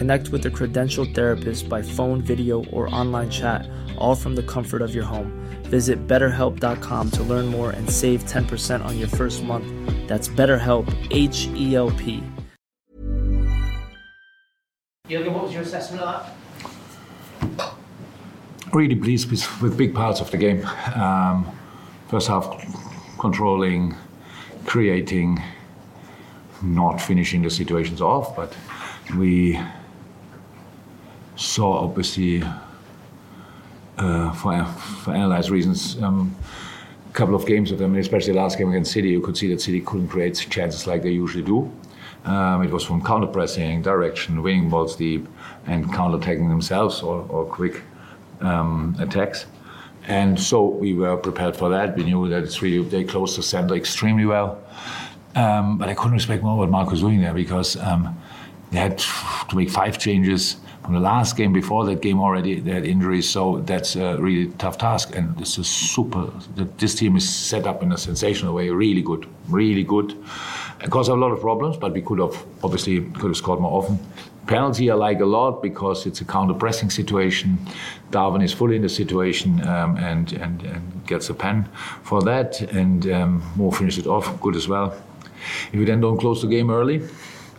Connect with a credentialed therapist by phone, video, or online chat, all from the comfort of your home. Visit betterhelp.com to learn more and save 10% on your first month. That's BetterHelp, H E L P. Jürgen, what was your assessment of that? Really pleased with, with big parts of the game. Um, first half, controlling, creating, not finishing the situations off, but we saw obviously uh, for, for analyzed reasons um, a couple of games of them, especially the last game against City, you could see that City couldn't create chances like they usually do. Um, it was from counter pressing, direction, winning balls deep, and counter attacking themselves or, or quick um, attacks. And so we were prepared for that. We knew that it's really, they closed the center extremely well. Um, but I couldn't respect more what Mark was doing there because um, they had to make five changes from the last game before that game already they had injuries so that's a really tough task. And this is super this team is set up in a sensational way really good really good. It caused a lot of problems but we could have obviously could have scored more often. Penalty I like a lot because it's a counter pressing situation. Darwin is fully in the situation um, and, and, and gets a pen for that and um, Mo finished it off good as well. If we then don't close the game early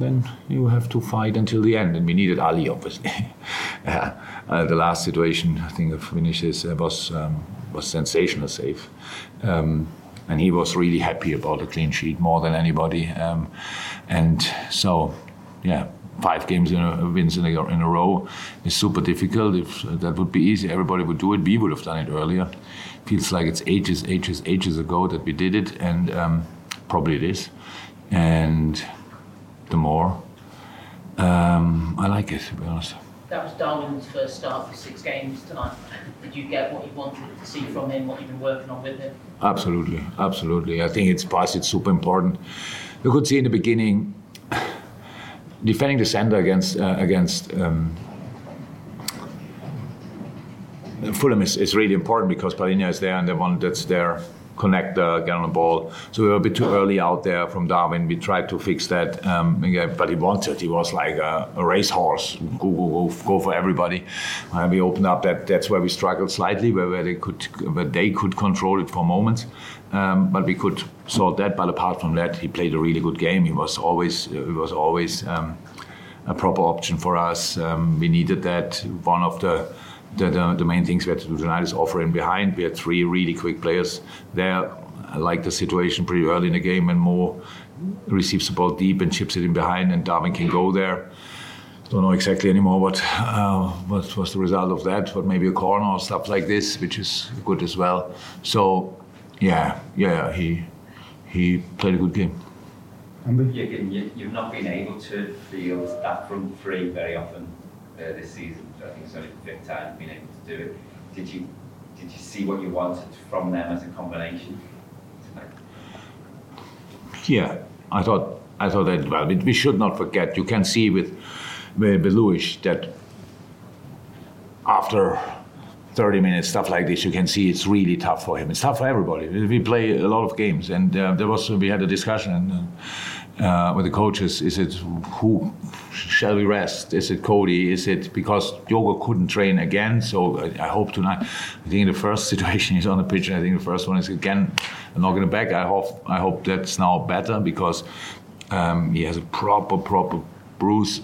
then you have to fight until the end. And we needed Ali, obviously. yeah. uh, the last situation, I think, of Vinicius uh, was um, was sensational save. Um, and he was really happy about the clean sheet more than anybody. Um, and so, yeah, five games in a, wins in a, in a row is super difficult. If that would be easy, everybody would do it. We would have done it earlier. Feels like it's ages, ages, ages ago that we did it, and um, probably it is. And the more. Um, I like it, to be honest. That was Darwin's first start for six games tonight. Did you get what you wanted to see from him, what you've been working on with him? Absolutely, absolutely. I think it's for it's super important. You could see in the beginning, defending the center against uh, against um, Fulham is, is really important because Palhinha is there and the one that's there connect, uh, get on the ball. So we were a bit too early out there from Darwin. We tried to fix that, um, but he wanted. He was like a, a racehorse. Go, go, go, go for everybody. And we opened up that. That's where we struggled slightly, where, where they could, where they could control it for moments. Um, but we could sort that. But apart from that, he played a really good game. He was always, he was always um, a proper option for us. Um, we needed that. One of the the, the, the, main things we had to do tonight is offer in behind. We had three really quick players there. I like the situation pretty early in the game when Mo receives the ball deep and chips it in behind, and Darwin can go there. Don't know exactly anymore what uh, what was the result of that, but maybe a corner or stuff like this, which is good as well. So, yeah, yeah, he he played a good game. And you, you've not been able to field that front three very often uh, this season. I think it's only the fifth time being able to do it. Did you did you see what you wanted from them as a combination? Yeah, I thought I thought that well. We should not forget. You can see with with, Luis that after 30 minutes, stuff like this, you can see it's really tough for him. It's tough for everybody. We play a lot of games, and uh, there was we had a discussion. And, uh, with the coaches. Is it who shall we rest? Is it Cody? Is it because Diogo couldn't train again? So I, I hope tonight. I think the first situation is on the pitch. And I think the first one is again knocking it back. I hope I hope that's now better because um, he has a proper proper bruise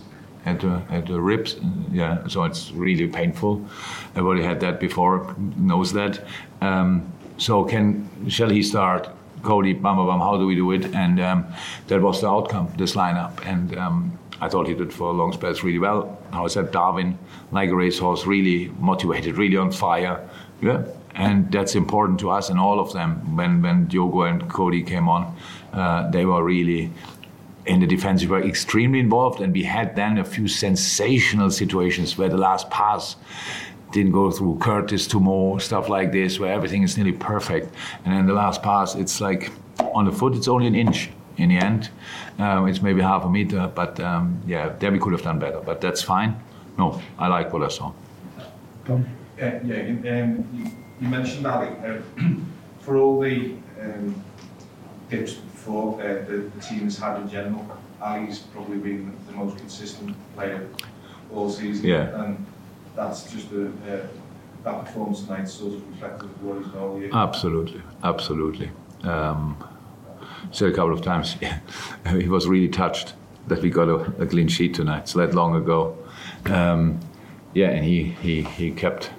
at the, at the ribs. Yeah, so it's really painful. Everybody had that before, knows that. Um, so can shall he start? Cody, bam, bam, how do we do it? And um, that was the outcome, this lineup. And um, I thought he did for long spells really well. How I said, Darwin, like a racehorse, really motivated, really on fire. Yeah, and that's important to us and all of them. When when Diogo and Cody came on, uh, they were really in the defense. We were extremely involved, and we had then a few sensational situations where the last pass didn't go through Curtis to more stuff like this, where everything is nearly perfect, and then the last pass, it's like on the foot, it's only an inch. In the end, um, it's maybe half a meter, but um, yeah, there we could have done better. But that's fine. No, I like what I saw. Uh, yeah, um, you, you mentioned Ali. Uh, for all the um, dips before uh, the, the team has had in general, Ali's probably been the most consistent player all season. Yeah. And that's just a, that performance tonight sort of reflective of what he's all year. Absolutely, absolutely. Um, said a couple of times, he was really touched that we got a, a clean sheet tonight. It's that long ago. Um, yeah, and he, he, he kept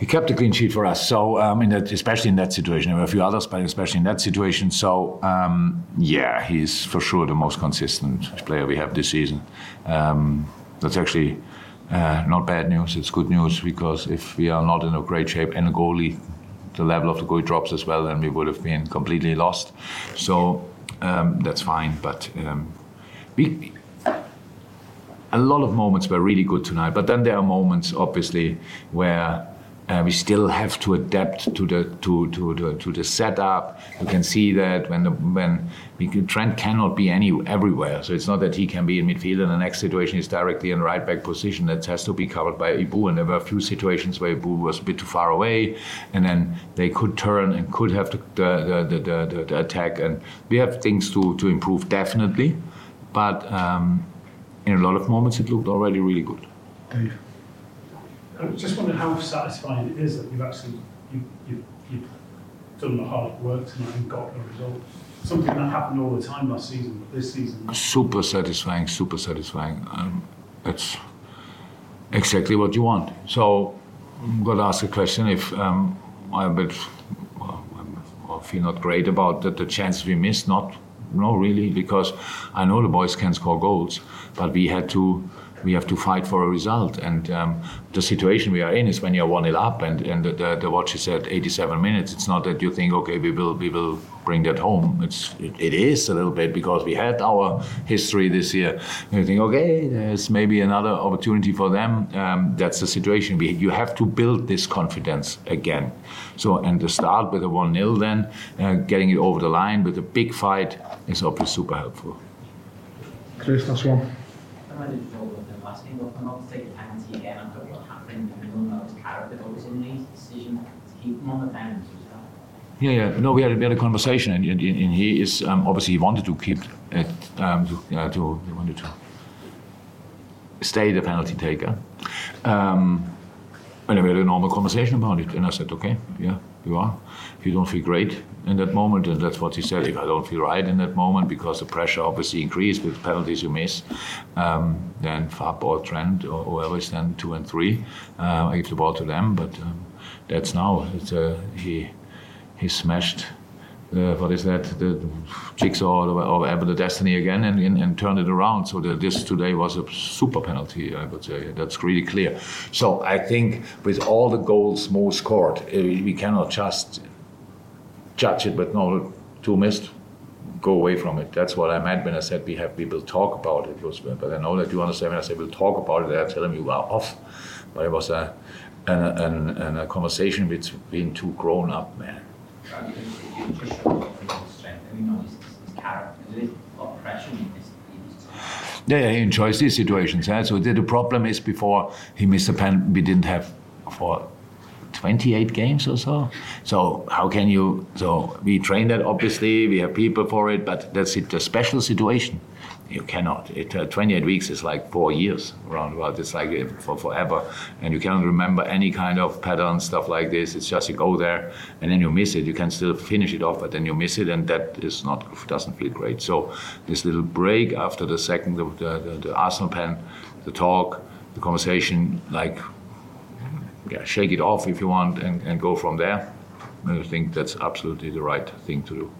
he kept a clean sheet for us. So, um, in that, especially in that situation, there were a few others, but especially in that situation. So, um, yeah, he's for sure the most consistent player we have this season. Um, that's actually uh, not bad news. It's good news because if we are not in a great shape and a goalie, the level of the goalie drops as well, then we would have been completely lost. So um, that's fine. But um, we a lot of moments were really good tonight, but then there are moments, obviously, where uh, we still have to adapt to the to to the to the setup. You can see that when the when Trent cannot be any everywhere, so it's not that he can be in midfield and the next situation is directly in right back position. That has to be covered by Ibou, and there were a few situations where Ibou was a bit too far away, and then they could turn and could have the the the, the, the, the attack. And we have things to to improve definitely, but. Um, in a lot of moments, it looked already really good. Dave. I just wondered how satisfying it is that you've actually you, you, you've done the hard work tonight and got the result. Something that happened all the time last season, but this season. Super satisfying, super satisfying. Um, it's exactly what you want. So I'm going to ask a question if um, I'm a bit, I feel not great about the, the chances we missed. Not, no, really, because I know the boys can score goals, but we had to we have to fight for a result. And um, the situation we are in is when you're one 0 up, and, and the, the, the watch is at 87 minutes. It's not that you think, okay, we will we will bring that home. It's it, it is a little bit because we had our history this year. And you think, okay, there's maybe another opportunity for them. Um, that's the situation. We, you have to build this confidence again. So and to start with a one 0 then, uh, getting it over the line with a big fight is obviously super helpful. Chris, last one. Game, but I'm not to take the again. Thought what happened the middle of his character, but was in his decision to keep him on the bench. Yeah, yeah. No, we had, we had a conversation, and, and, and he is um, obviously he wanted to keep it um, to, uh, to he wanted to stay the penalty taker. Um, and we had a normal conversation about it, and I said, okay, yeah, you are. If you don't feel great in that moment, and that's what he said. If I don't feel right in that moment because the pressure obviously increased with penalties you miss, um, then Fab or Trent or whoever is then two and three, uh, I give the ball to them. But um, that's now. It's, uh, he he smashed. Uh, what is that? The jigsaw or, whatever, the destiny again, and, and, and turned it around. So the, this today was a super penalty, I would say. That's really clear. So I think with all the goals Mo scored, uh, we cannot just judge it, but no, two missed, go away from it. That's what I meant when I said we have people talk about it. Was, but I know that you understand when I say we'll talk about it, I'm telling you are off. But it was a, an, an, an, a conversation between two grown up men. Yeah, yeah, he enjoys these situations. Yeah? So the, the problem is before he missed a pen, we didn't have for 28 games or so. So how can you? So we train that obviously. We have people for it, but that's it, a special situation. You cannot. It, uh, 28 weeks is like four years roundabout. It's like uh, for forever, and you cannot remember any kind of pattern stuff like this. It's just you go there and then you miss it. You can still finish it off, but then you miss it, and that is not doesn't feel great. So this little break after the second, the, the, the Arsenal pen, the talk, the conversation, like yeah, shake it off if you want, and, and go from there. I think that's absolutely the right thing to do.